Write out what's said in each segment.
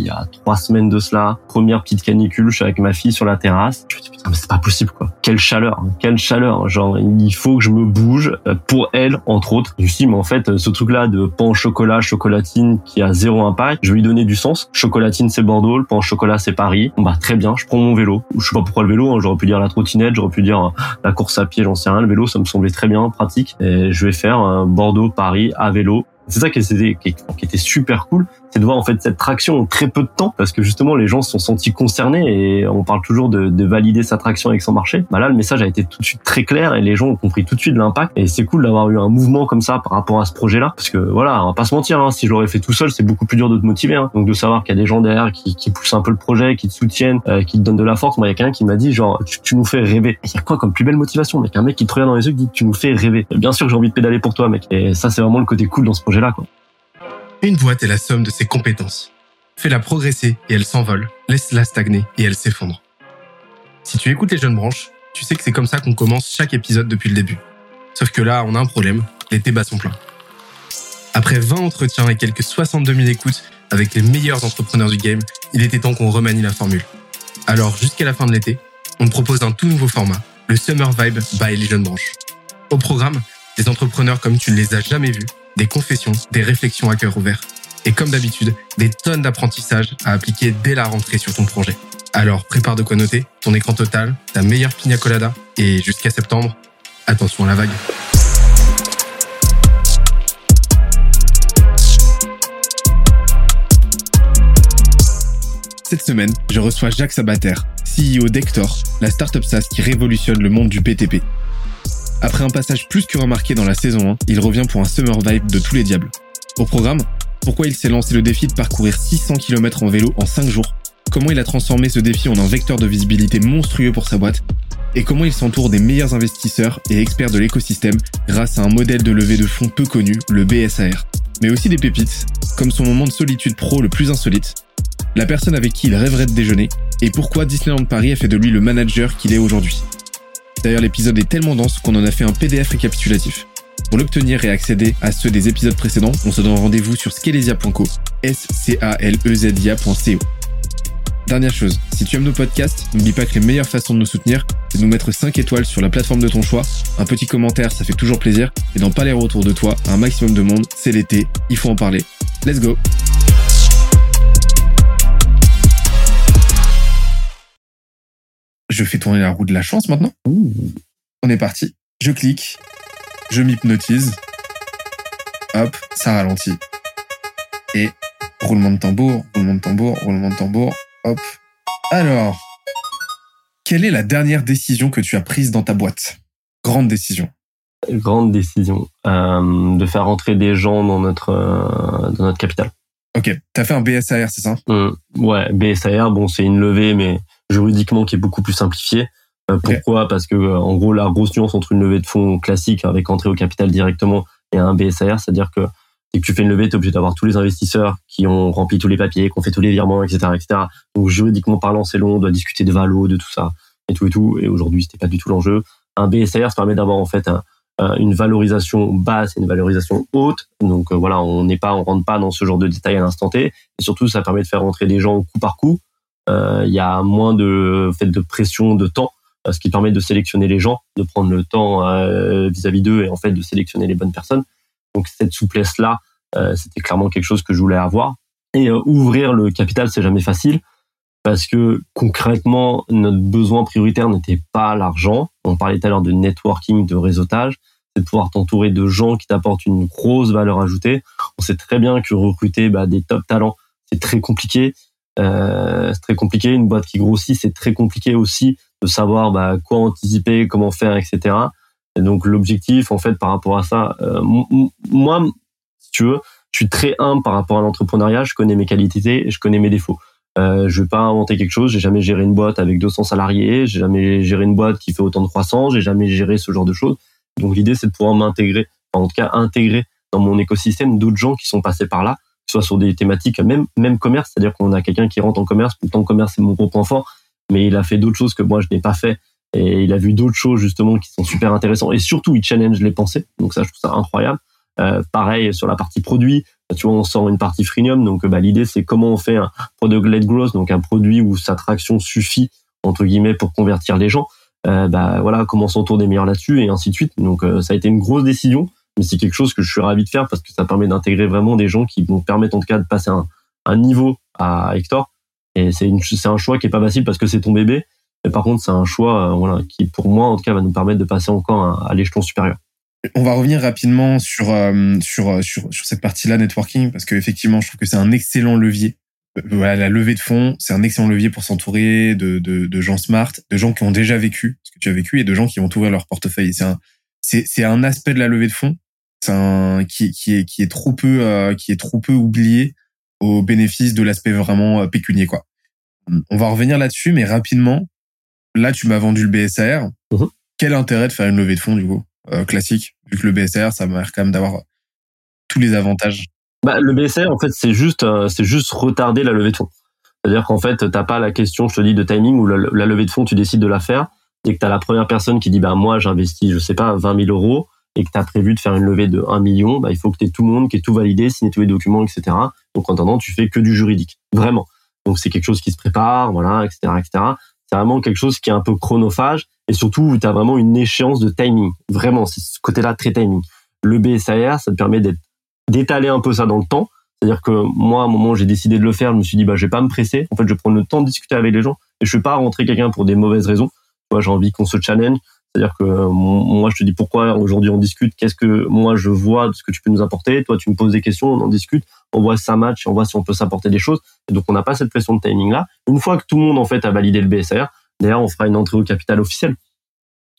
il y a trois semaines de cela. Première petite canicule, je suis avec ma fille sur la terrasse. Je me dis putain mais c'est pas possible quoi. Quelle chaleur, hein. quelle chaleur. Genre il faut que je me bouge euh, pour elle entre autres. Je me suis dit mais en fait ce truc là de pain au chocolat, chocolatine qui a zéro impact, je vais lui donner du sens. Chocolatine c'est Bordeaux, le pain au chocolat c'est Paris. Bah très bien, je prends mon vélo. Je sais pas pourquoi le vélo, hein. j'aurais pu dire la trottinette, j'aurais pu dire euh, la course à pied, j'en sais rien. Le vélo ça me semblait très bien, pratique. Et je vais faire euh, Bordeaux, Paris à vélo c'est ça qui était, super cool, c'est de voir en fait cette traction en très peu de temps, parce que justement les gens se sont sentis concernés et on parle toujours de, de valider sa traction avec son marché. Bah là, le message a été tout de suite très clair et les gens ont compris tout de suite l'impact. Et c'est cool d'avoir eu un mouvement comme ça par rapport à ce projet-là, parce que voilà, on va pas se mentir, hein, si je l'aurais fait tout seul, c'est beaucoup plus dur de te motiver. Hein. Donc de savoir qu'il y a des gens derrière qui, qui poussent un peu le projet, qui te soutiennent, euh, qui te donnent de la force. Moi, il y a quelqu'un qui m'a dit genre, tu, nous fais rêver. Il y a quoi comme plus belle motivation, mec? Un mec qui te regarde dans les yeux qui dit, tu nous fais rêver. bien sûr j'ai envie de pédaler pour toi, mec. Et ça, c'est vraiment le côté cool dans ce Une boîte est la somme de ses compétences. Fais-la progresser et elle s'envole. Laisse-la stagner et elle s'effondre. Si tu écoutes les jeunes branches, tu sais que c'est comme ça qu'on commence chaque épisode depuis le début. Sauf que là, on a un problème. Les débats sont pleins. Après 20 entretiens et quelques 62 000 écoutes avec les meilleurs entrepreneurs du game, il était temps qu'on remanie la formule. Alors, jusqu'à la fin de l'été, on propose un tout nouveau format, le Summer Vibe by les jeunes branches. Au programme, des entrepreneurs comme tu ne les as jamais vus des confessions, des réflexions à cœur ouvert. Et comme d'habitude, des tonnes d'apprentissages à appliquer dès la rentrée sur ton projet. Alors prépare de quoi noter, ton écran total, ta meilleure pina colada, et jusqu'à septembre, attention à la vague. Cette semaine, je reçois Jacques Sabater, CEO d'Hector, la startup SaaS qui révolutionne le monde du BTP. Après un passage plus que remarqué dans la saison 1, il revient pour un summer vibe de tous les diables. Au programme, pourquoi il s'est lancé le défi de parcourir 600 km en vélo en 5 jours, comment il a transformé ce défi en un vecteur de visibilité monstrueux pour sa boîte, et comment il s'entoure des meilleurs investisseurs et experts de l'écosystème grâce à un modèle de levée de fonds peu connu, le BSAR. Mais aussi des pépites, comme son moment de solitude pro le plus insolite, la personne avec qui il rêverait de déjeuner, et pourquoi Disneyland Paris a fait de lui le manager qu'il est aujourd'hui. D'ailleurs, l'épisode est tellement dense qu'on en a fait un PDF récapitulatif. Pour l'obtenir et accéder à ceux des épisodes précédents, on se donne rendez-vous sur scalesia.co, s c a l z i Dernière chose, si tu aimes nos podcasts, n'oublie pas que les meilleures façons de nous soutenir, c'est de nous mettre 5 étoiles sur la plateforme de ton choix. Un petit commentaire, ça fait toujours plaisir. Et d'en parler autour de toi un maximum de monde, c'est l'été, il faut en parler. Let's go Je fais tourner la roue de la chance maintenant. On est parti. Je clique. Je m'hypnotise. Hop, ça ralentit. Et roulement de tambour, roulement de tambour, roulement de tambour. Hop. Alors, quelle est la dernière décision que tu as prise dans ta boîte? Grande décision. Grande décision. Euh, de faire rentrer des gens dans notre, euh, dans notre capital. Ok, t'as fait un BSAR, c'est ça? Mmh. Ouais, BSAR, bon, c'est une levée, mais juridiquement qui est beaucoup plus simplifié. Euh, pourquoi? Parce que euh, en gros, la grosse nuance entre une levée de fonds classique avec entrée au capital directement et un BSAR, c'est-à-dire que dès que tu fais une levée, tu es obligé d'avoir tous les investisseurs qui ont rempli tous les papiers, qui ont fait tous les virements, etc., etc. Donc juridiquement parlant, c'est long, on doit discuter de valo, de tout ça et tout et tout. Et aujourd'hui, c'était pas du tout l'enjeu. Un BSAR, ça permet d'avoir en fait une valorisation basse et une valorisation haute. Donc euh, voilà, on n'est pas, on rentre pas dans ce genre de détails à l'instant T. Et surtout, ça permet de faire rentrer des gens coup par coup euh, il y a moins de fait de pression de temps euh, ce qui permet de sélectionner les gens, de prendre le temps euh, vis-à-vis d'eux et en fait de sélectionner les bonnes personnes. Donc cette souplesse là, c'était clairement quelque chose que je voulais avoir. Et ouvrir le capital, c'est jamais facile parce que concrètement, notre besoin prioritaire n'était pas l'argent. On parlait tout à l'heure de networking, de réseautage. C'est de pouvoir t'entourer de gens qui t'apportent une grosse valeur ajoutée. On sait très bien que recruter bah, des top talents, c'est très compliqué. Euh, c'est très compliqué. Une boîte qui grossit, c'est très compliqué aussi de savoir bah, quoi anticiper, comment faire, etc. Et donc l'objectif, en fait, par rapport à ça, euh, moi, si tu veux, je suis très humble par rapport à l'entrepreneuriat. Je connais mes qualités et je connais mes défauts. Euh, je vais pas inventer quelque chose. J'ai jamais géré une boîte avec 200 salariés. J'ai jamais géré une boîte qui fait autant de croissance. J'ai jamais géré ce genre de choses. Donc l'idée, c'est de pouvoir m'intégrer, en tout cas intégrer dans mon écosystème d'autres gens qui sont passés par là soit sur des thématiques, même, même commerce, c'est-à-dire qu'on a quelqu'un qui rentre en commerce, pourtant commerce c'est mon gros point fort, mais il a fait d'autres choses que moi je n'ai pas fait et il a vu d'autres choses justement qui sont super intéressantes et surtout il challenge les pensées, donc ça je trouve ça incroyable. pareil sur la partie produit, tu vois, on sort une partie freemium. Donc, bah, l'idée, c'est comment on fait un product-led growth, donc un produit où sa traction suffit, entre guillemets, pour convertir les gens. Euh, bah, voilà, comment s'entoure des meilleurs là-dessus, et ainsi de suite. Donc, euh, ça a été une grosse décision, mais c'est quelque chose que je suis ravi de faire parce que ça permet d'intégrer vraiment des gens qui vont permettre, en tout cas, de passer un, niveau à Hector. Et c'est un choix qui est pas facile parce que c'est ton bébé. Mais par contre, c'est un choix, euh, voilà, qui, pour moi, en tout cas, va nous permettre de passer encore à, à l'échelon supérieur. On va revenir rapidement sur euh, euh, sur sur cette partie-là networking parce que effectivement, je trouve que c'est un excellent levier. Voilà, la levée de fonds, c'est un excellent levier pour s'entourer de, de, gens smart, de gens qui ont déjà vécu ce que tu as vécu et de gens qui vont ouvrir leur portefeuille. C'est c'est c'est un aspect de la levée de fonds, c'est un qui qui est qui est trop peu qui est trop peu oublié au bénéfice de l'aspect vraiment pécunier quoi. On va revenir là-dessus, mais rapidement. Là, tu m'as vendu le BSR. Mhm. Quel intérêt de faire une levée de fonds du coup euh, classique, vu que le BSR, ça m'a l'air quand même d'avoir tous les avantages? Bah, le BSR, en fait, c'est juste, euh, c'est juste retarder la levée de fonds. C'est-à-dire qu'en fait, t'as pas la question, je te dis, de timing où la, levée de fonds, tu décides de la faire et que tu as la première personne qui dit, bah, moi, j'investis, je sais pas, 20 000 euros et que tu as prévu de faire une levée de 1 million, bah, il faut que tu aies tout le monde qui ait tout validé, signé tous les documents, etc. Donc, en attendant, tu fais que du juridique. Vraiment. Donc, c'est quelque chose qui se prépare, voilà, etc., etc. C'est vraiment quelque chose qui est un peu chronophage et surtout tu as vraiment une échéance de timing. Vraiment, c'est ce côté-là très timing. Le BSAR, ça te permet d'étaler un peu ça dans le temps. C'est-à-dire que moi, à un moment, j'ai décidé de le faire, je me suis dit, bah, je vais pas me presser. En fait, je vais prendre le temps de discuter avec les gens et je vais pas rentrer quelqu'un pour des mauvaises raisons. Moi, j'ai envie qu'on se challenge. C'est-à-dire que moi, je te dis pourquoi aujourd'hui on discute, qu'est-ce que moi je vois de ce que tu peux nous apporter. Toi, tu me poses des questions, on en discute, on voit ça match, on voit si on peut s'apporter des choses. Et donc, on n'a pas cette pression de timing là. Une fois que tout le monde en fait a validé le BSR, D'ailleurs, on fera une entrée au capital officiel.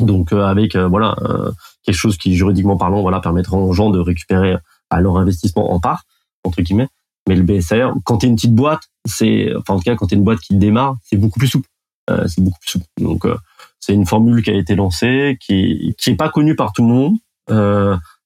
Donc euh, avec euh, voilà euh, quelque chose qui juridiquement parlant voilà permettra aux gens de récupérer à leur investissement en part entre guillemets. Mais le BSR, quand tu es une petite boîte, c'est enfin en tout cas quand tu es une boîte qui démarre, c'est beaucoup plus souple. c'est beaucoup plus souple. Donc c'est une formule qui a été lancée, qui qui est pas connue par tout le monde.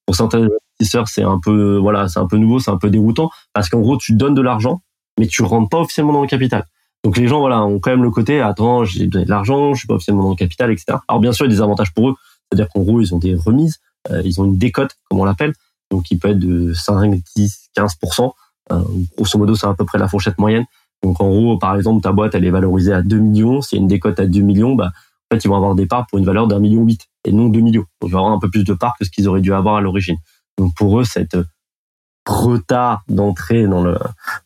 pour certains investisseurs, c'est un peu voilà, c'est un peu nouveau, c'est un peu déroutant parce qu'en gros tu donnes de l'argent, mais tu rentres pas officiellement dans le capital. Donc les gens voilà ont quand même le côté attends j'ai donné de l'argent, je suis pas officiellement dans le capital, etc. Alors bien sûr il y a des avantages pour eux, c'est-à-dire qu'en gros ils ont des remises, euh, ils ont une décote comme on l'appelle, donc qui peut être de 5, 10, 15%. Euh, grosso modo c'est à peu près la fourchette moyenne. Donc en gros par exemple ta boîte elle est valorisée à 2 millions, s'il y a une décote à 2 millions, bah en fait ils vont avoir des parts pour une valeur d'un million huit et non 2 millions. Donc ils vont avoir un peu plus de parts que ce qu'ils auraient dû avoir à l'origine. Donc pour eux cette retard d'entrée dans le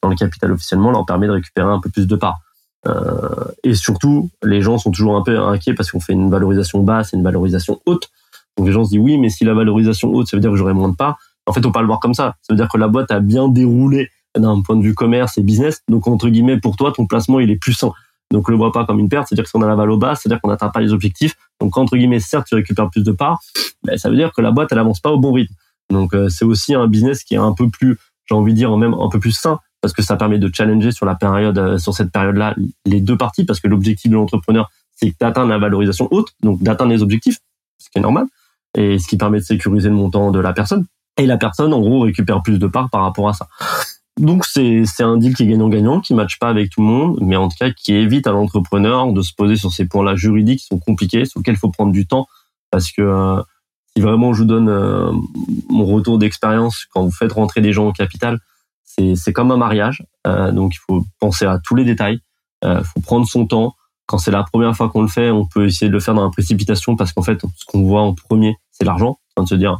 dans le capital officiellement leur permet de récupérer un peu plus de parts. Euh, et surtout, les gens sont toujours un peu inquiets parce qu'on fait une valorisation basse et une valorisation haute. Donc les gens se disent oui, mais si la valorisation haute, ça veut dire que j'aurai moins de parts. En fait, on peut pas le voir comme ça. Ça veut dire que la boîte a bien déroulé d'un point de vue commerce et business. Donc entre guillemets, pour toi, ton placement il est plus sain. Donc le vois pas comme une perte, c'est-à-dire que si on a la valeur basse, c'est-à-dire qu'on n'atteint pas les objectifs. Donc entre guillemets, certes, tu récupères plus de parts, mais ça veut dire que la boîte elle avance pas au bon rythme. Donc euh, c'est aussi un business qui est un peu plus, j'ai envie de dire même un peu plus sain parce que ça permet de challenger sur la période, euh, sur cette période-là, les deux parties, parce que l'objectif de l'entrepreneur, c'est d'atteindre la valorisation haute, donc d'atteindre les objectifs, ce qui est normal, et ce qui permet de sécuriser le montant de la personne. Et la personne, en gros, récupère plus de parts par rapport à ça. Donc c'est un deal qui est gagnant-gagnant, qui matche pas avec tout le monde, mais en tout cas qui évite à l'entrepreneur de se poser sur ces points-là juridiques qui sont compliqués, sur lesquels il faut prendre du temps, parce que euh, si vraiment je vous donne euh, mon retour d'expérience quand vous faites rentrer des gens au capital, c'est comme un mariage, euh, donc il faut penser à tous les détails. Il euh, faut prendre son temps. Quand c'est la première fois qu'on le fait, on peut essayer de le faire dans la précipitation parce qu'en fait, ce qu'on voit en premier, c'est l'argent. de se dire,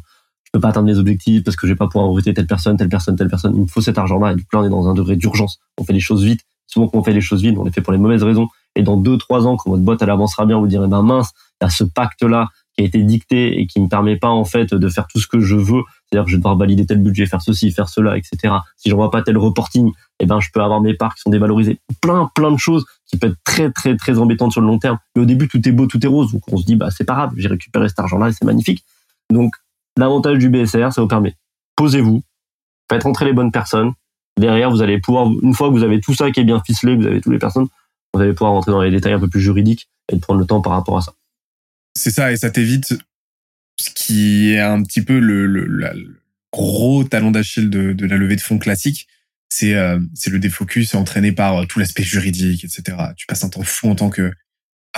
peux pas atteindre mes objectifs parce que je vais pas pouvoir recruter telle personne, telle personne, telle personne. Il me faut cet argent-là. Et donc là, on est dans un degré d'urgence. On fait les choses vite. Souvent, quand on fait les choses vite, on les fait pour les mauvaises raisons. Et dans deux, trois ans, quand votre boîte elle avancera bien, vous direz, ben mince, il y a ce pacte-là qui a été dicté et qui me permet pas en fait de faire tout ce que je veux. C'est-à-dire que je vais devoir valider tel budget, faire ceci, faire cela, etc. Si je vois pas tel reporting, eh ben je peux avoir mes parts qui sont dévalorisées. Plein, plein de choses qui peuvent être très, très, très embêtantes sur le long terme. Mais au début, tout est beau, tout est rose. Donc on se dit, bah c'est pas grave, j'ai récupéré cet argent-là et c'est magnifique. Donc l'avantage du BSR, ça vous permet. Posez-vous, faites rentrer les bonnes personnes. Derrière, vous allez pouvoir, une fois que vous avez tout ça qui est bien ficelé, vous avez toutes les personnes, vous allez pouvoir rentrer dans les détails un peu plus juridiques et prendre le temps par rapport à ça. C'est ça, et ça t'évite ce qui est un petit peu le, le, gros talon d'Achille de, de, la levée de fonds classique. C'est euh, le défocus entraîné par euh, tout l'aspect juridique, etc. Tu passes un temps fou en tant que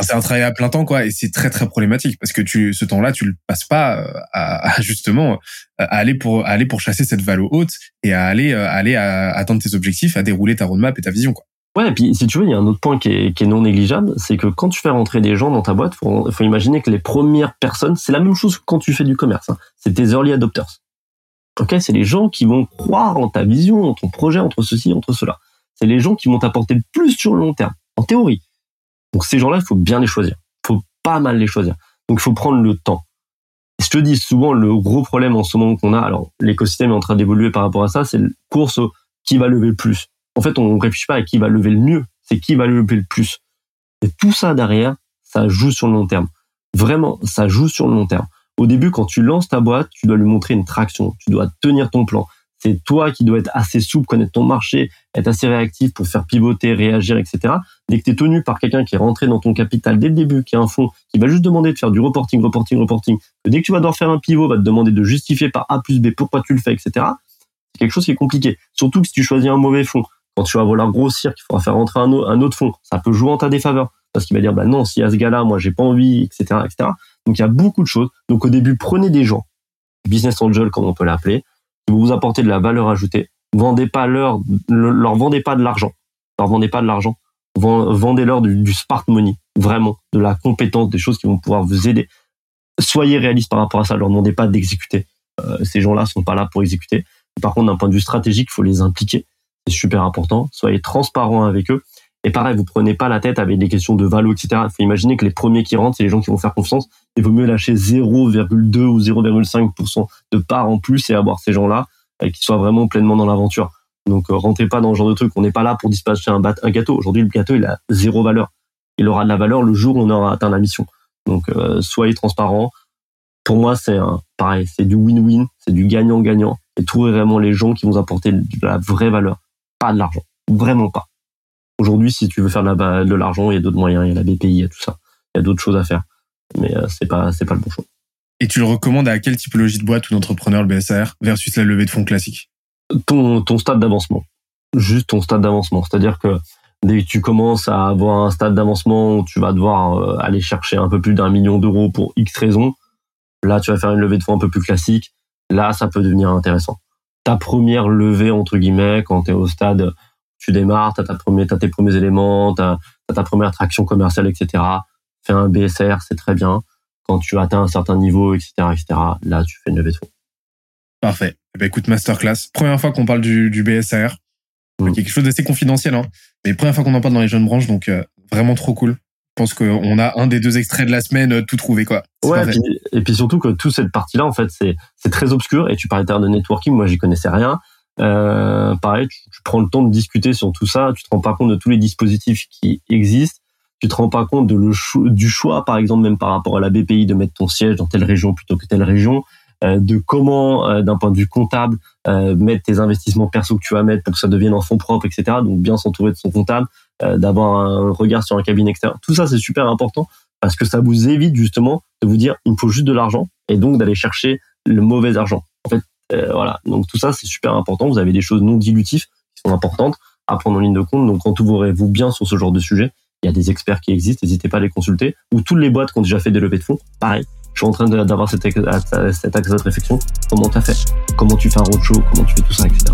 c'est un travail à plein temps, quoi, et c'est très très problématique parce que tu, ce temps-là, tu le passes pas euh, à, justement à aller pour aller pour chasser cette valeur haute et à aller à aller à atteindre tes objectifs, à dérouler ta roadmap et ta vision, quoi. Ouais, et puis si tu veux, il y a un autre point qui est, qui est non négligeable, c'est que quand tu fais rentrer des gens dans ta boîte, faut, faut imaginer que les premières personnes, c'est la même chose que quand tu fais du commerce. Hein. C'est tes early adopters. Ok, c'est les gens qui vont croire en ta vision, en ton projet, entre ceci, entre cela. C'est les gens qui vont t'apporter le plus sur le long terme, en théorie. Donc ces gens-là, il faut bien les choisir. Il faut pas mal les choisir. Donc il faut prendre le temps. je te dis souvent, le gros problème en ce moment qu'on a, alors l'écosystème est en train d'évoluer par rapport à ça, c'est le course qui va lever le plus. En fait, on réfléchit pas à qui va lever le mieux, c'est qui va lever le plus. Et tout ça derrière, ça joue sur le long terme. Vraiment, ça joue sur le long terme. Au début, quand tu lances ta boîte, tu dois lui montrer une traction. Tu dois tenir ton plan. C'est toi qui dois être assez souple, connaître ton marché, être assez réactif pour faire pivoter, réagir, etc. Dès que tu es tenu par quelqu'un qui est rentré dans ton capital dès le début, qui a un fonds, qui va juste demander de faire du reporting, reporting, reporting, dès que tu vas devoir faire un pivot, va te demander de justifier par A plus B pourquoi tu le fais, etc. C'est quelque chose qui est compliqué. Surtout que si tu choisis un mauvais fonds, quand tu vas vouloir grossir, qu'il faudra faire rentrer un, autre fonds, ça peut jouer en ta défaveur. Parce qu'il va dire, bah non, si à ce gars-là, moi, j'ai pas envie, etc., etc. Donc il y a beaucoup de choses. Donc au début, prenez des gens, business angel comme on peut l'appeler, vous apporter de la valeur ajoutée. Vendez pas leur, leur vendez pas de l'argent. Leur vendez pas de l'argent. Vendez-leur du, du smart money, vraiment, de la compétence, des choses qui vont pouvoir vous aider. Soyez réaliste par rapport à ça. Leur demandez pas d'exécuter. Euh, ces gens-là sont pas là pour exécuter. Par contre, d'un point de vue stratégique, il faut les impliquer. C'est super important. Soyez transparent avec eux. Et pareil, vous prenez pas la tête avec des questions de valo, etc. Il faut imaginer que les premiers qui rentrent, c'est les gens qui vont faire confiance. Il vaut mieux lâcher 0,2 ou 0,5% de part en plus et avoir ces gens-là euh, qui soient vraiment pleinement dans l'aventure. Donc euh, rentrez pas dans ce genre de truc. On n'est pas là pour dispatcher un, gâteau. Aujourd'hui, le gâteau, il a zéro valeur. Il aura de la valeur le jour où on aura atteint la mission. Donc euh, soyez transparent. Pour moi, c'est pareil, c'est du win-win, c'est du gagnant-gagnant. Et trouvez vraiment les gens qui vont apporter de la vraie valeur, pas de l'argent, vraiment pas. Aujourd'hui, si tu veux faire de l'argent, il y a d'autres moyens, il y a la BPI, il y a tout ça. Il y a d'autres choses à faire. Mais euh, c'est pas, c'est pas le bon choix. Et tu le recommandes à quelle typologie de boîte ou d'entrepreneur le BSR versus la levée de fonds classique? Ton, ton stade d'avancement. Juste ton stade d'avancement. C'est-à-dire que dès que tu commences à avoir un stade d'avancement où tu vas devoir euh, aller chercher un peu plus d'un million d'euros pour X raisons, là, tu vas faire une levée de fonds un peu plus classique. Là, ça peut devenir intéressant. Ta première levée, entre guillemets, quand tu es au stade tu démarres, tu as, tes premiers éléments, tu as, ta première traction commerciale, etc. Fais un BSR, c'est très bien. Quand tu atteins un certain niveau, etc., etc., là, tu fais une levée de fonds. Parfait. Eh ben, écoute, masterclass. Première fois qu'on parle du, du BSR. Mm. Quelque chose d'assez confidentiel, hein. Mais première fois qu'on en parle dans les jeunes branches, donc euh, vraiment trop cool. Je pense qu'on a un des deux extraits de la semaine euh, tout trouvé, quoi. Ouais, et puis, et puis, surtout que toute cette partie-là, en fait, c'est, c'est très obscur. Et tu parlais de networking, moi, j'y connaissais rien. Euh, pareil, tu, prends le temps de discuter sur tout ça, tu te rends pas compte de tous les dispositifs qui existent, tu te rends pas compte de le du choix, par exemple, même par rapport à la BPI, de mettre ton siège dans telle région plutôt que telle région, euh, de comment, euh, d'un point de vue comptable, euh, mettre tes investissements perso que tu vas mettre pour que ça devienne en fonds propres, etc. Donc bien s'entourer de son comptable, d'avoir un regard sur un cabinet extérieur. Tout ça, c'est super important parce que ça vous évite justement de vous dire il me faut juste de l'argent et donc d'aller chercher le mauvais argent. En fait, euh, voilà. Donc tout ça, c'est super important. Vous avez des choses non dilutives qui sont importantes à prendre en ligne de compte. Donc entouvrez-vous bien sur ce genre de sujet. Il y a des experts qui existent, n'hésitez pas à les consulter. Ou toutes les boîtes qui ont déjà fait des levées de fonds, pareil. Je suis en train d'avoir cette, cette axe de réflexion. Comment tu as fait? Comment tu fais un roadshow? Comment tu fais tout ça, etc.